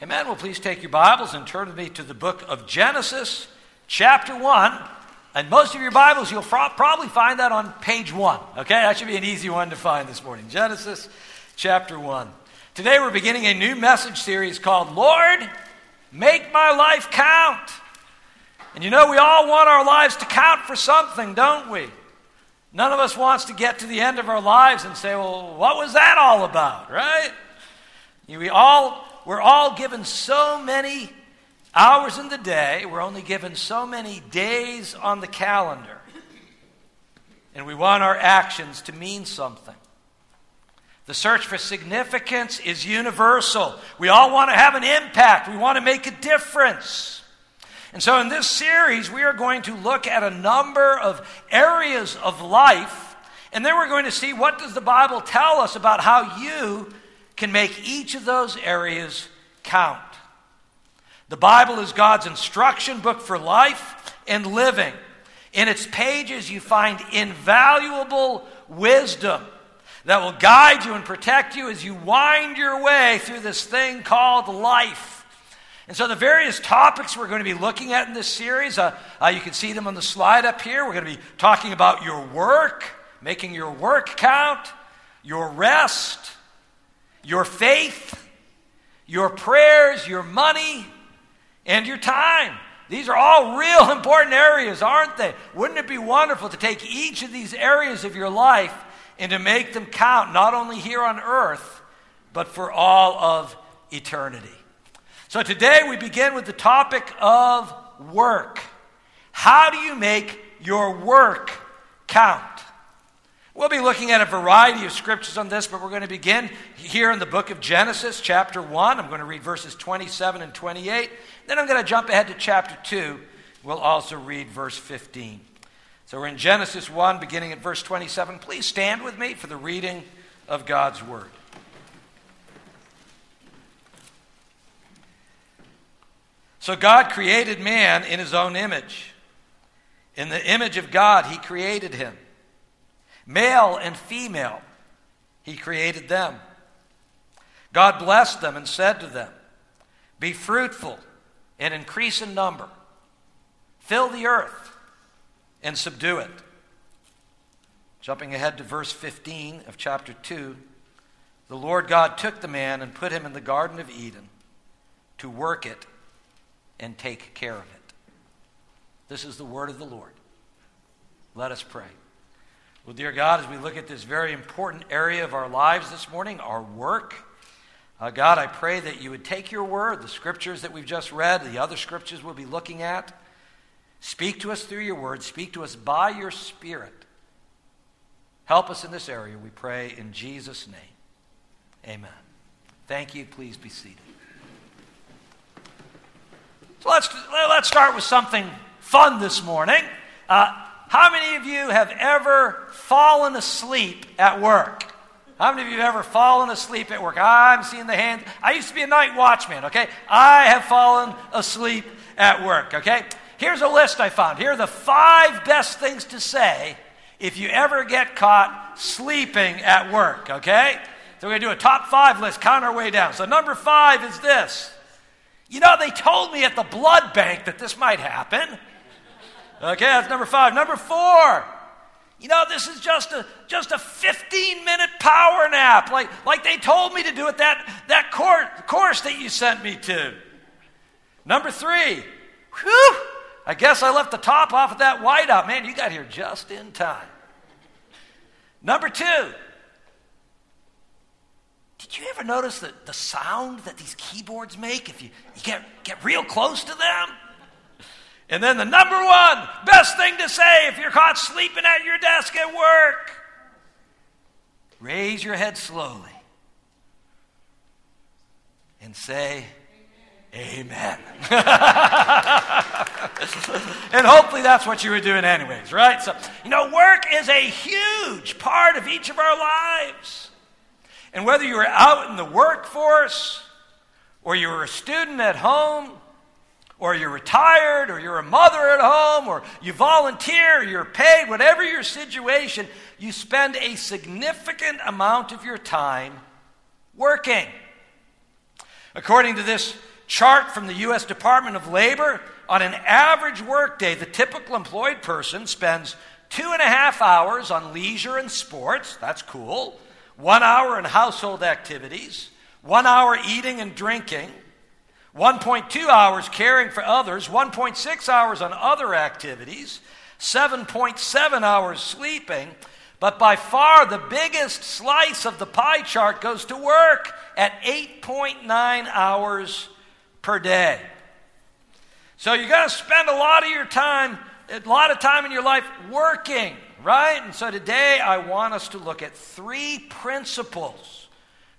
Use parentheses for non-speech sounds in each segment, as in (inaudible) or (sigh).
Amen. Well, please take your Bibles and turn with me to the book of Genesis, chapter 1. And most of your Bibles, you'll probably find that on page 1. Okay, that should be an easy one to find this morning. Genesis, chapter 1. Today we're beginning a new message series called Lord, Make My Life Count. And you know, we all want our lives to count for something, don't we? None of us wants to get to the end of our lives and say, well, what was that all about, right? We all we're all given so many hours in the day, we're only given so many days on the calendar. And we want our actions to mean something. The search for significance is universal. We all want to have an impact, we want to make a difference. And so, in this series, we are going to look at a number of areas of life, and then we're going to see what does the Bible tell us about how you can make each of those areas count. The Bible is God's instruction book for life and living. In its pages, you find invaluable wisdom that will guide you and protect you as you wind your way through this thing called life. And so, the various topics we're going to be looking at in this series, uh, uh, you can see them on the slide up here. We're going to be talking about your work, making your work count, your rest, your faith, your prayers, your money, and your time. These are all real (laughs) important areas, aren't they? Wouldn't it be wonderful to take each of these areas of your life and to make them count, not only here on earth, but for all of eternity? So today we begin with the topic of work. How do you make your work count? We'll be looking at a variety of scriptures on this, but we're going to begin here in the book of Genesis, chapter 1. I'm going to read verses 27 and 28. Then I'm going to jump ahead to chapter 2. We'll also read verse 15. So we're in Genesis 1, beginning at verse 27. Please stand with me for the reading of God's word. So God created man in his own image. In the image of God, he created him. Male and female, he created them. God blessed them and said to them, Be fruitful and increase in number, fill the earth and subdue it. Jumping ahead to verse 15 of chapter 2, the Lord God took the man and put him in the Garden of Eden to work it and take care of it. This is the word of the Lord. Let us pray. Well, dear God, as we look at this very important area of our lives this morning, our work, uh, God, I pray that you would take your word, the scriptures that we've just read, the other scriptures we'll be looking at. Speak to us through your word, speak to us by your spirit. Help us in this area, we pray in Jesus' name. Amen. Thank you. Please be seated. So let's, let's start with something fun this morning. Uh, how many of you have ever fallen asleep at work? How many of you have ever fallen asleep at work? I'm seeing the hand. I used to be a night watchman, okay? I have fallen asleep at work, okay? Here's a list I found. Here are the five best things to say if you ever get caught sleeping at work, okay? So we're going to do a top five list, count our way down. So number five is this. You know, they told me at the blood bank that this might happen. Okay, that's number five. Number four, you know, this is just a just a 15 minute power nap, like like they told me to do it that that course course that you sent me to. Number three, whew, I guess I left the top off of that whiteout. Man, you got here just in time. Number two, did you ever notice the, the sound that these keyboards make if you, you get, get real close to them? And then the number one best thing to say if you're caught sleeping at your desk at work raise your head slowly and say, Amen. (laughs) and hopefully that's what you were doing, anyways, right? So, you know, work is a huge part of each of our lives. And whether you're out in the workforce or you're a student at home, or you're retired, or you're a mother at home, or you volunteer, or you're paid, whatever your situation, you spend a significant amount of your time working. According to this chart from the U.S. Department of Labor. On an average workday, the typical employed person spends two and a half hours on leisure and sports. That's cool. One hour in household activities. One hour eating and drinking. 1.2 hours caring for others. 1.6 hours on other activities. 7.7 hours sleeping. But by far the biggest slice of the pie chart goes to work at 8.9 hours per day. So you're going to spend a lot of your time, a lot of time in your life working, right? And so today I want us to look at three principles.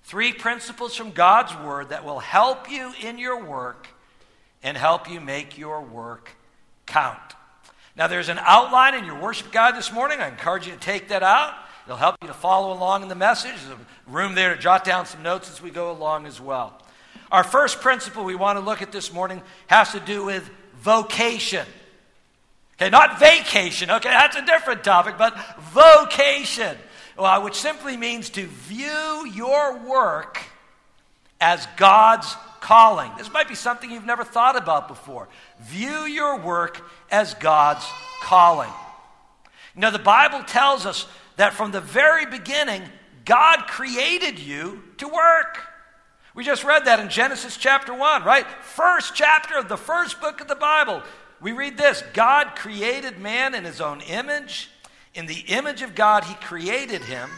Three principles from God's Word that will help you in your work and help you make your work count. Now, there's an outline in your worship guide this morning. I encourage you to take that out. It'll help you to follow along in the message. There's room there to jot down some notes as we go along as well. Our first principle we want to look at this morning has to do with vocation. Okay, not vacation, okay, that's a different topic, but vocation, which simply means to view your work as God's calling. This might be something you've never thought about before. View your work as God's calling. You know, the Bible tells us that from the very beginning, God created you to work. We just read that in Genesis chapter 1, right? First chapter of the first book of the Bible. We read this God created man in his own image. In the image of God, he created him.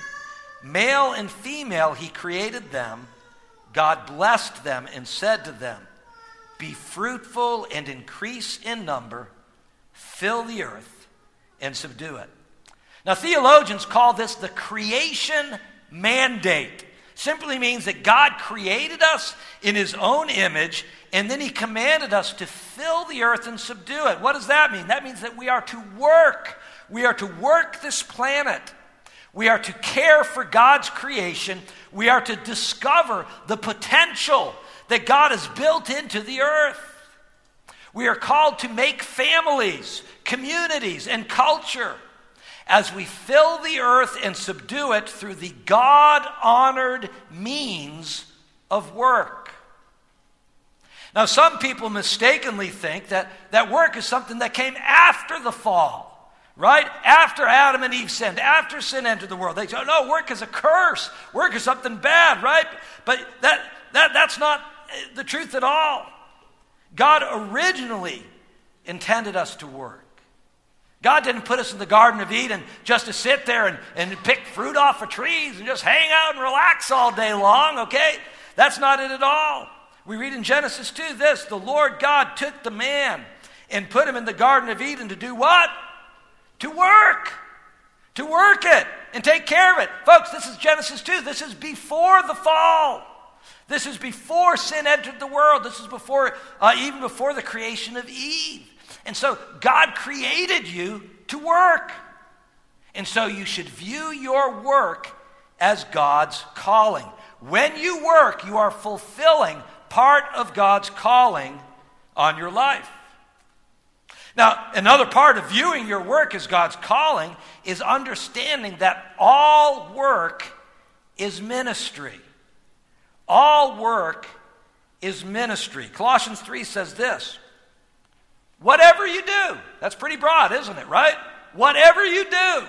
Male and female, he created them. God blessed them and said to them, Be fruitful and increase in number, fill the earth and subdue it. Now, theologians call this the creation mandate. Simply means that God created us in his own image, and then he commanded us to fill the earth and subdue it. What does that mean? That means that we are to work. We are to work this planet. We are to care for God's creation. We are to discover the potential that God has built into the earth. We are called to make families, communities, and culture as we fill the earth and subdue it through the God honored means of work. Now, some people mistakenly think that, that work is something that came after the fall right? After Adam and Eve sinned, after sin entered the world, they say, no, work is a curse. Work is something bad, right? But that, that, that's not eh, the truth at all. God originally intended us to work. God didn't put us in the Garden of Eden just to sit there and, and pick fruit off of trees and just hang out and relax all day long, okay? That's not it at all. We read in Genesis 2 this the Lord God took the man and put him in the Garden of Eden to do what? to work, to work it and take care of it. Folks, this is Genesis 2. This is before the fall. This is before sin entered the world. This is before, uh, even before the creation of Eve. And so God created you to work. And so you should view your work as God's calling. When you work, you are fulfilling part of God's calling on your life. Now, another part of viewing your work as God's calling is understanding that all work is ministry. All work is ministry. Colossians 3 says this Whatever you do, that's pretty broad, isn't it, right? Whatever you do,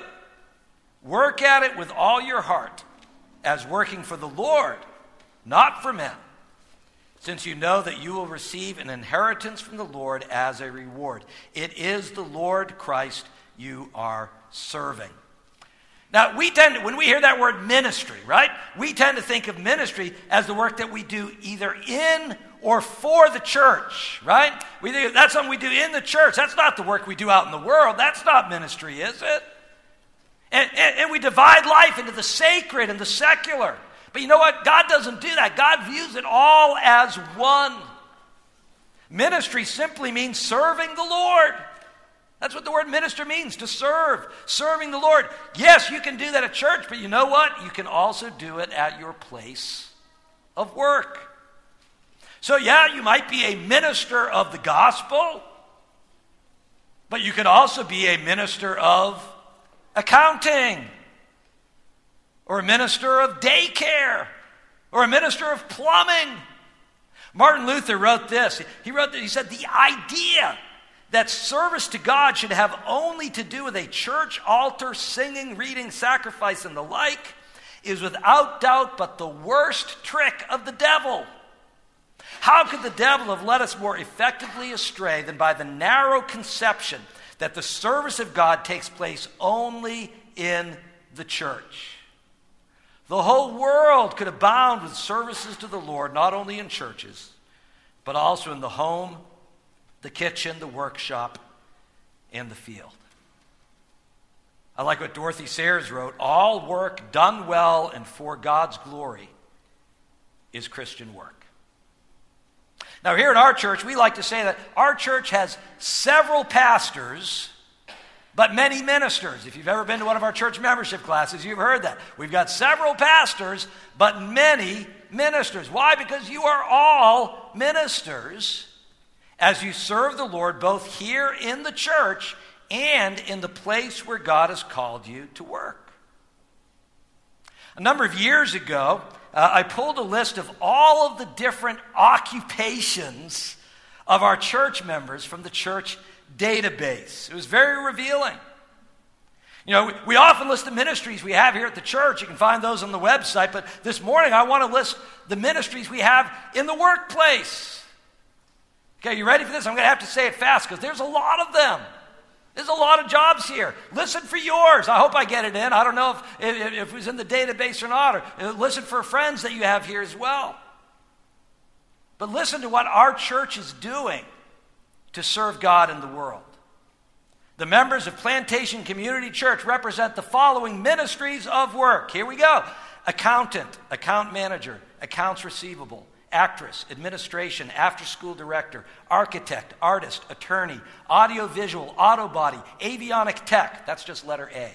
work at it with all your heart as working for the Lord, not for men since you know that you will receive an inheritance from the Lord as a reward. It is the Lord Christ you are serving. Now, we tend to, when we hear that word ministry, right? We tend to think of ministry as the work that we do either in or for the church, right? We think that's something we do in the church. That's not the work we do out in the world. That's not ministry, is it? And, and, and we divide life into the sacred and the secular. But you know what? God doesn't do that. God views it all as one. Ministry simply means serving the Lord. That's what the word minister means to serve, serving the Lord. Yes, you can do that at church, but you know what? You can also do it at your place of work. So, yeah, you might be a minister of the gospel, but you can also be a minister of accounting or a minister of daycare, or a minister of plumbing. Martin Luther wrote this. He wrote that he said, The idea that service to God should have only to do with a church altar, singing, reading, sacrifice, and the like is without doubt but the worst trick of the devil. How could the devil have led us more effectively astray than by the narrow conception that the service of God takes place only in the church? The whole world could abound with services to the Lord, not only in churches, but also in the home, the kitchen, the workshop, and the field. I like what Dorothy Sayers wrote all work done well and for God's glory is Christian work. Now, here at our church, we like to say that our church has several pastors, but many ministers. If you've ever been to one of our church membership classes, you've heard that. We've got several pastors, but many ministers. Why? Because you are all ministers as you serve the Lord both here in the church and in the place where God has called you to work. A number of years ago, uh, I pulled a list of all of the different occupations of our church members from the church database. It was very revealing. You know, we, often list the ministries we have here at the church. You can find those on the website. But this morning, I want to list the ministries we have in the workplace. Okay, you ready for this? I'm going to have to say it fast because there's a lot of them. There's a lot of jobs here. Listen for yours. I hope I get it in. I don't know if, if, if it was in the database or not. Or uh, listen for friends that you have here as well. But listen to what our church is doing to serve God and the world. The members of Plantation Community Church represent the following ministries of work. Here we go accountant, account manager, accounts receivable, actress, administration, after school director, architect, artist, attorney, audiovisual, auto body, avionic tech. That's just letter A.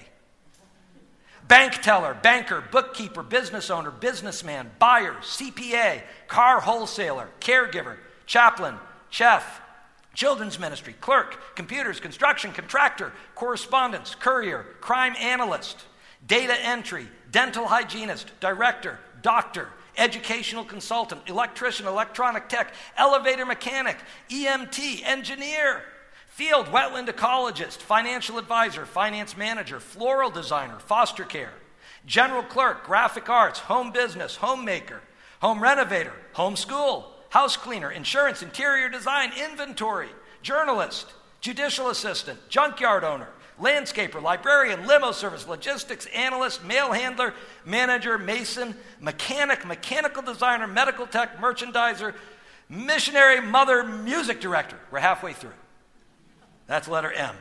Bank teller, banker, bookkeeper, business owner, businessman, buyer, CPA, car wholesaler, caregiver, chaplain, chef, children's ministry, clerk, computers, construction, contractor, correspondence, courier, crime analyst, data entry, dental hygienist, director, doctor, educational consultant, electrician, electronic tech, elevator mechanic, EMT, engineer, field wetland ecologist, financial advisor, finance manager, floral designer, foster care, general clerk, graphic arts, home business, homemaker, home renovator, home school, house cleaner, insurance, interior design, inventory, journalist, judicial assistant, junkyard owner, landscaper, librarian, limo service, logistics analyst, mail handler, manager, mason, mechanic, mechanical designer, medical tech, merchandiser, missionary, mother, music director. We're halfway through. That's letter M.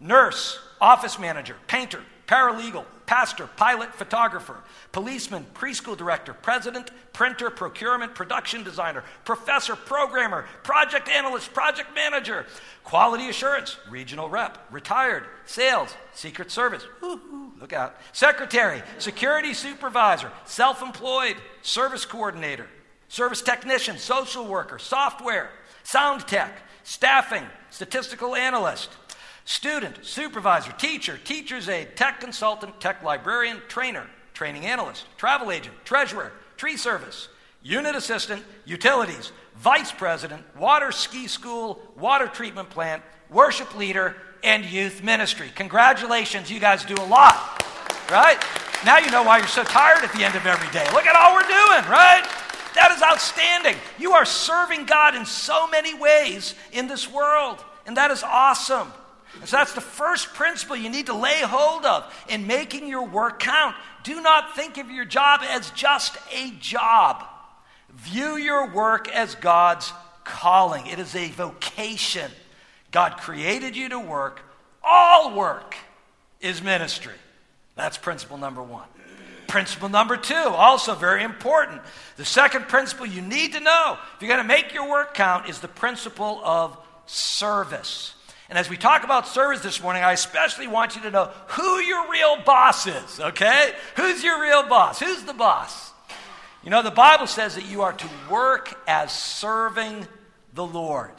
Nurse, office manager, painter, paralegal, pastor, pilot, photographer, policeman, preschool director, president, printer, procurement, production designer, professor, programmer, project analyst, project manager, quality assurance, regional rep, retired, sales, secret service, look out, secretary, security supervisor, self employed, service coordinator, service technician, social worker, software, sound tech, staffing, statistical analyst, student, supervisor, teacher, teacher's aide, tech consultant, tech librarian, trainer, training analyst, travel agent, treasurer, tree service, unit assistant, utilities, vice president, water ski school, water treatment plant, worship leader, and youth ministry. Congratulations, you guys do a lot, right? Now you know why you're so tired at the end of every day. Look at all we're doing, right? That is outstanding. You are serving God in so many ways in this world, and that is awesome. And so that's the first principle you need to lay hold of in making your work count. Do not think of your job as just a job. View your work as God's calling. It is a vocation. God created you to work. All work is ministry. That's principle number one. Principle number two, also very important. The second principle you need to know if you're going to make your work count is the principle of service. And as we talk about service this morning, I especially want you to know who your real boss is, okay? Who's your real boss? Who's the boss? You know, the Bible says that you are to work as serving the Lord.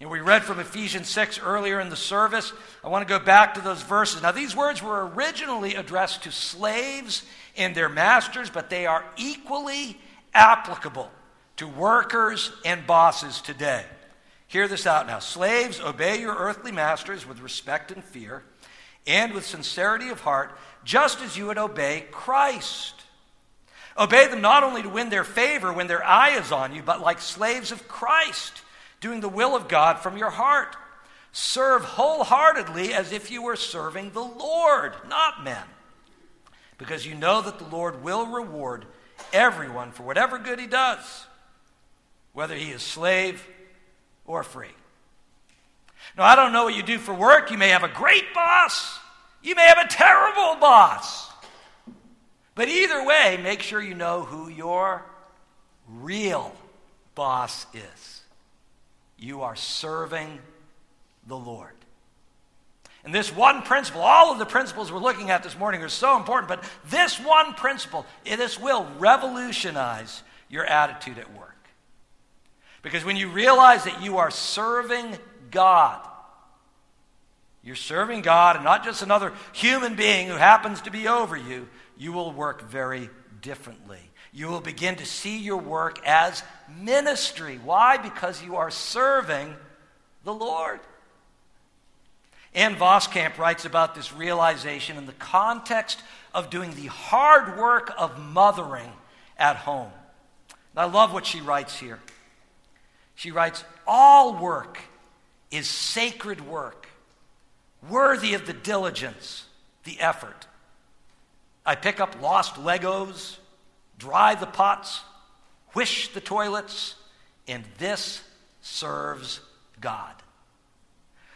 And we read from Ephesians 6 earlier in the service. I want to go back to those verses. Now, these words were originally addressed to slaves and their masters, but they are equally applicable to workers and bosses today. Hear this out now. Slaves, obey your earthly masters with respect and fear and with sincerity of heart, just as you would obey Christ. Obey them not only to win their favor when their eye is on you, but like slaves of Christ, doing the will of God from your heart. Serve wholeheartedly as if you were serving the Lord, not men, because you know that the Lord will reward everyone for whatever good he does, whether he is slave or free. Now, I don't know what you do for work. You may have a great boss, you may have a terrible boss. But either way, make sure you know who your real boss is. You are serving the Lord. And this one principle, all of the principles we're looking at this morning are so important, but this one principle, this will revolutionize your attitude at work. Because when you realize that you are serving God, you're serving God and not just another human being who happens to be over you, you will work very differently. You will begin to see your work as ministry. Why? Because you are serving the Lord. Ann Voskamp writes about this realization in the context of doing the hard work of mothering at home. And I love what she writes here. She writes, All work is sacred work, worthy of the diligence, the effort. I pick up lost Legos, dry the pots, whish the toilets, and this serves God.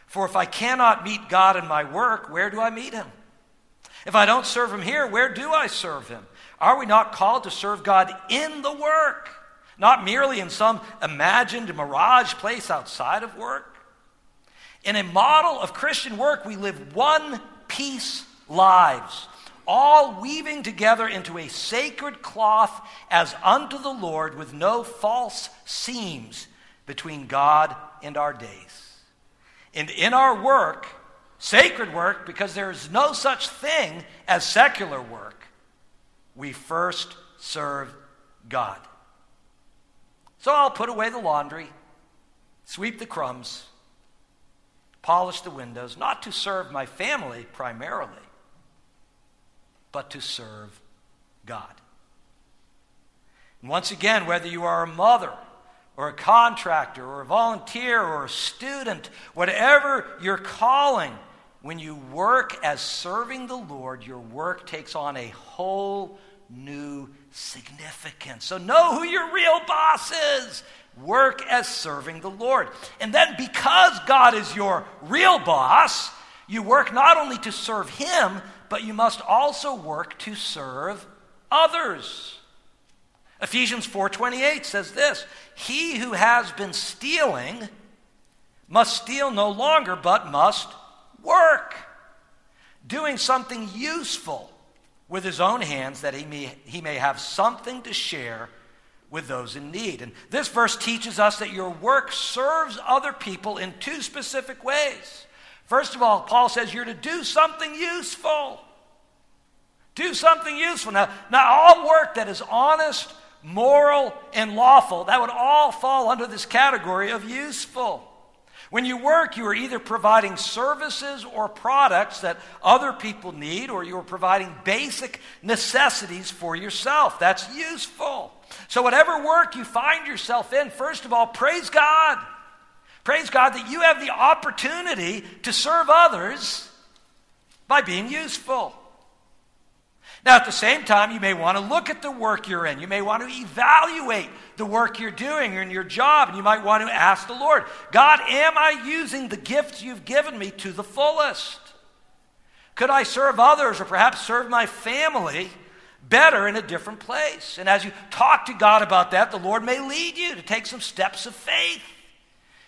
For if I cannot meet God in my work, where do I meet him? If I don't serve him here, where do I serve him? Are we not called to serve God in the work, not merely in some imagined mirage place outside of work? In a model of Christian work, we live one piece lives all weaving together into a sacred cloth as unto the Lord, with no false seams between God and our days. And in our work, sacred work, because there is no such thing as secular work, we first serve God. So I'll put away the laundry, sweep the crumbs, polish the windows, not to serve my family primarily but to serve God. And once again, whether you are a mother or a contractor or a volunteer or a student, whatever your calling, when you work as serving the Lord, your work takes on a whole new significance. So know who your real boss is. Work as serving the Lord. And then, because God is your real boss, you work not only to serve Him, but you must also work to serve others. Ephesians 4:28 says this, "He who has been stealing must steal no longer but must work, doing something useful with his own hands that he may, he may have something to share with those in need." And this verse teaches us that your work serves other people in two specific ways. First of all, Paul says you're to do something useful. Do something useful. Now, now all work that is honest, moral, and lawful, that would all fall under this category of useful. When you work, you are either providing services or products that other people need, or you are providing basic necessities for yourself. That's useful. So, whatever work you find yourself in, first of all, praise God. Praise God that you have the opportunity to serve others by being useful. Now, at the same time, you may want to look at the work you're in. You may want to evaluate the work you're doing in your job, and you might want to ask the Lord, God, am I using the gifts you've given me to the fullest? Could I serve others or perhaps serve my family better in a different place? And as you talk to God about that, the Lord may lead you to take some steps of faith.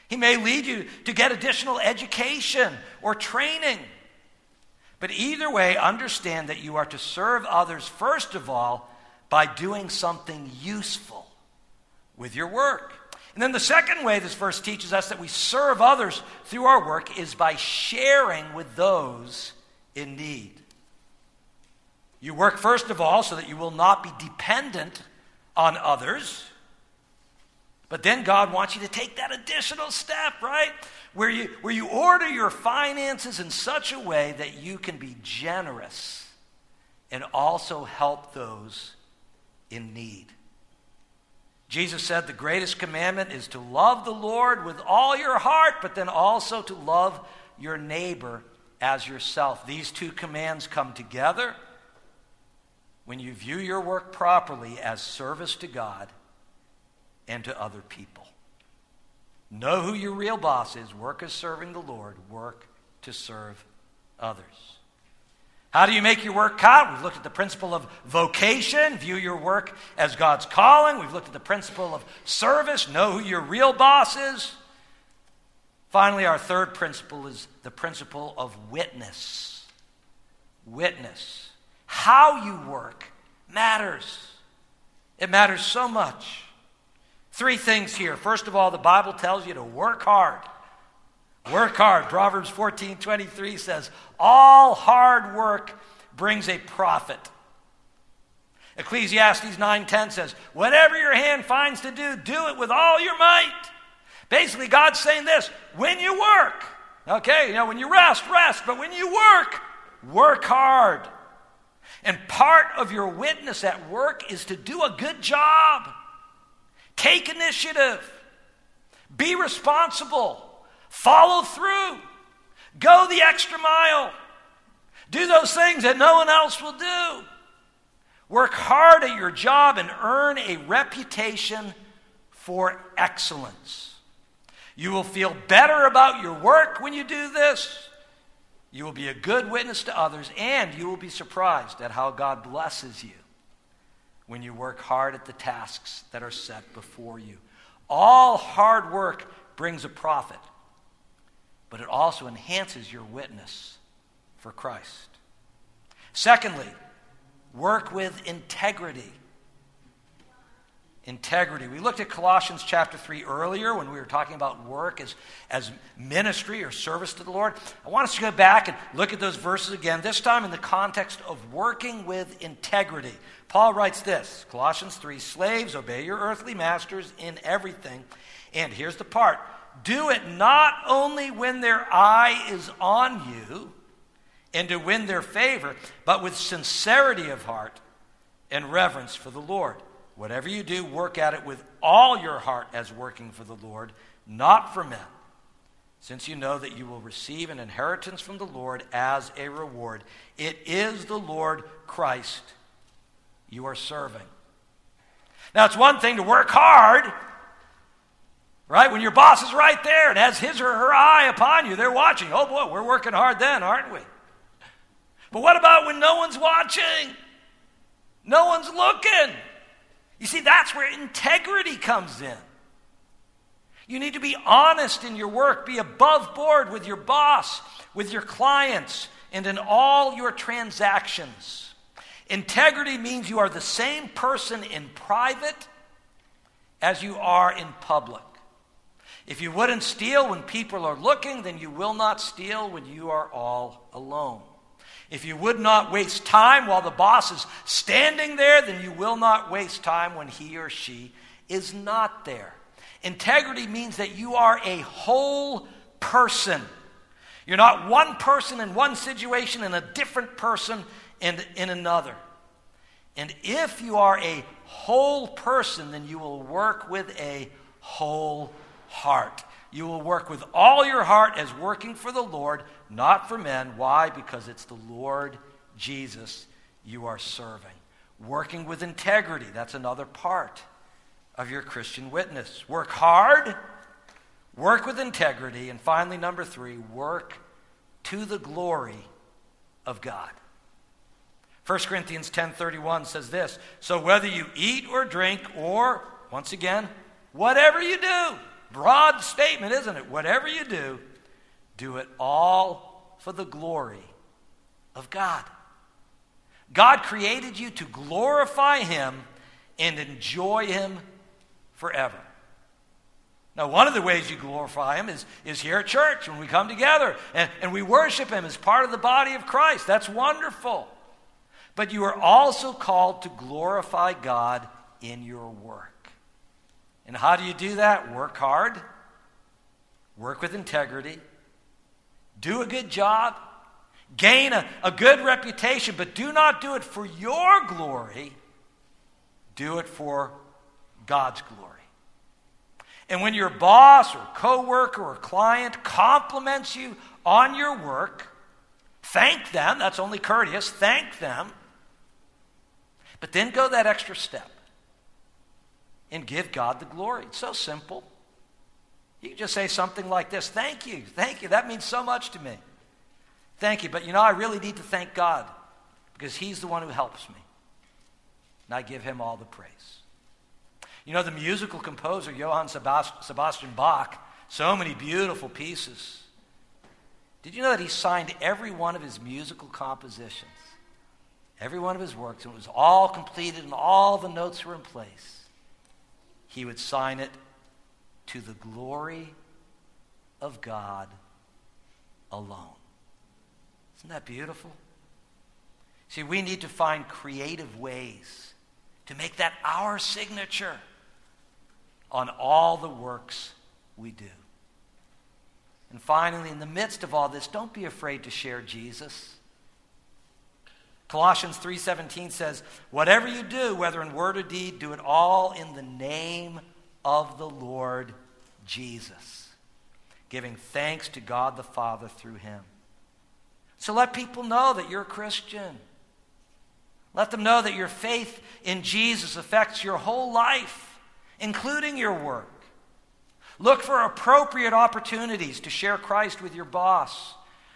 He may lead you to get additional education or training. But either way, understand that you are to serve others, first of all, by doing something useful with your work. And then the second way this verse teaches us that we serve others through our work is by sharing with those in need. You work, first of all, so that you will not be dependent on others. But then God wants you to take that additional step, right? Where you, where you order your finances in such a way that you can be generous and also help those in need. Jesus said the greatest commandment is to love the Lord with all your heart, but then also to love your neighbor as yourself. These two commands come together when you view your work properly as service to God and to other people. Know who your real boss is. Work as serving the Lord. Work to serve others. How do you make your work count? We've looked at the principle of vocation. View your work as God's calling. We've looked at the principle of service. Know who your real boss is. Finally, our third principle is the principle of witness. Witness. How you work matters. It matters so much. Three things here. First of all, the Bible tells you to work hard. Work hard. Proverbs 14 23 says, All hard work brings a profit. Ecclesiastes 9:10 says, "Whatever your hand finds to do, do it with all your might." Basically, God's saying this, when you work, okay, you know, when you rest, rest, but when you work, work hard. And part of your witness at work is to do a good job. Take initiative. Be responsible. Follow through. Go the extra mile. Do those things that no one else will do. Work hard at your job and earn a reputation for excellence. You will feel better about your work when you do this. You will be a good witness to others, and you will be surprised at how God blesses you when you work hard at the tasks that are set before you. All hard work brings a profit but it also enhances your witness for Christ. Secondly, work with integrity. Integrity. We looked at Colossians chapter 3 earlier when we were talking about work as, as ministry or service to the Lord. I want us to go back and look at those verses again, this time in the context of working with integrity. Paul writes this Colossians 3 Slaves, obey your earthly masters in everything. And here's the part do it not only when their eye is on you and to win their favor, but with sincerity of heart and reverence for the Lord. Whatever you do, work at it with all your heart as working for the Lord, not for men, since you know that you will receive an inheritance from the Lord as a reward. It is the Lord Christ you are serving. Now, it's one thing to work hard Right? When your boss is right there and has his or her eye upon you, they're watching. Oh boy, we're working hard then, aren't we? But what about when no one's watching? No one's looking. You see, that's where integrity comes in. You need to be honest in your work, be above board with your boss, with your clients, and in all your transactions. Integrity means you are the same person in private as you are in public. If you wouldn't steal when people are looking, then you will not steal when you are all alone. If you would not waste time while the boss is standing there, then you will not waste time when he or she is not there. Integrity means that you are a whole person. You're not one person in one situation and a different person in, in another. And if you are a whole person, then you will work with a whole heart. You will work with all your heart as working for the Lord, not for men. Why? Because it's the Lord Jesus you are serving. Working with integrity, that's another part of your Christian witness. Work hard, work with integrity, and finally, number three, work to the glory of God. 1 Corinthians 10:31 says this, so whether you eat or drink or once again, whatever you do, Broad statement, isn't it? Whatever you do, do it all for the glory of God. God created you to glorify Him and enjoy Him forever. Now, one of the ways you glorify Him is, is here at church when we come together and, and we worship Him as part of the body of Christ. That's wonderful. But you are also called to glorify God in your work. And how do you do that? Work hard, work with integrity, do a good job, gain a, a good reputation, but do not do it for your glory, do it for God's glory. And when your boss or coworker or client compliments you on your work, thank them. That's only courteous. Thank them. But then go that extra step and give God the glory. It's so simple. You can just say something like this Thank you. Thank you. That means so much to me. Thank you. But you know, I really need to thank God because He's the one who helps me. And I give Him all the praise. You know, the musical composer, Johann Sebastian Bach, so many beautiful pieces. Did you know that he signed every one of his musical compositions, every one of his works, and it was all completed and all the notes were in place? He would sign it to the glory of God alone. Isn't that beautiful? See, we need to find creative ways to make that our signature on all the works we do. And finally, in the midst of all this, don't be afraid to share Jesus. Colossians 3:17 says, "Whatever you do, whether in word or deed, do it all in the name of the Lord Jesus, giving thanks to God the Father through him." So let people know that you're a Christian. Let them know that your faith in Jesus affects your whole life including your work. Look for appropriate opportunities to share Christ with your boss,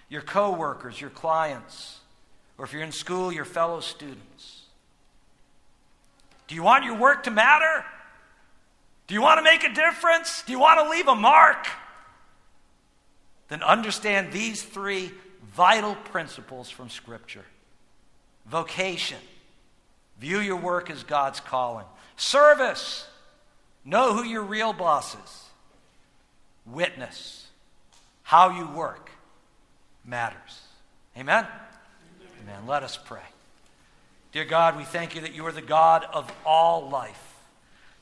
your coworkers, your clients, or if you're in school, your fellow students. Do you want your work to matter? Do you want to make a difference? Do you want to leave a mark? Then understand these three vital principles from Scripture vocation, view your work as God's calling, service, Know who your real boss is. Witness. How you work matters. Amen? Amen. Let us pray. Dear God, we thank you that you are the God of all life.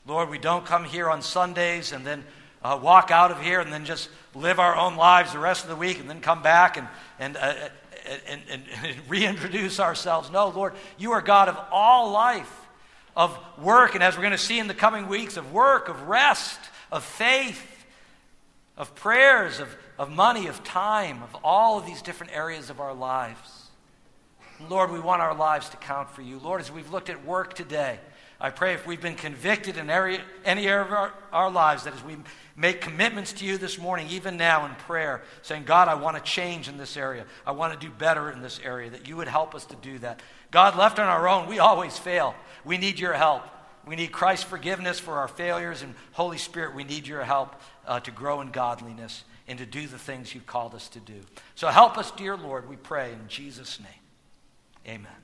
Lord, we don't come here on Sundays and then uh, walk out of here and then just live our own lives the rest of the week and then come back and, and, uh, and, and, and (laughs) reintroduce ourselves. No, Lord, you are God of all life of work, and as we're going to see in the coming weeks, of work, of rest, of faith, of prayers, of, of money, of time, of all of these different areas of our lives. Lord, we want our lives to count for you. Lord, as we've looked at work today, I pray if we've been convicted in any area of our, our lives, that as we make commitments to you this morning, even now in prayer, saying, God, I want to change in this area. I want to do better in this area, that you would help us to do that. God, left on our own, we always fail. We need your help. We need Christ's forgiveness for our failures, and Holy Spirit, we need your help uh, to grow in godliness and to do the things you've called us to do. So help us, dear Lord, we pray in Jesus' name. Amen.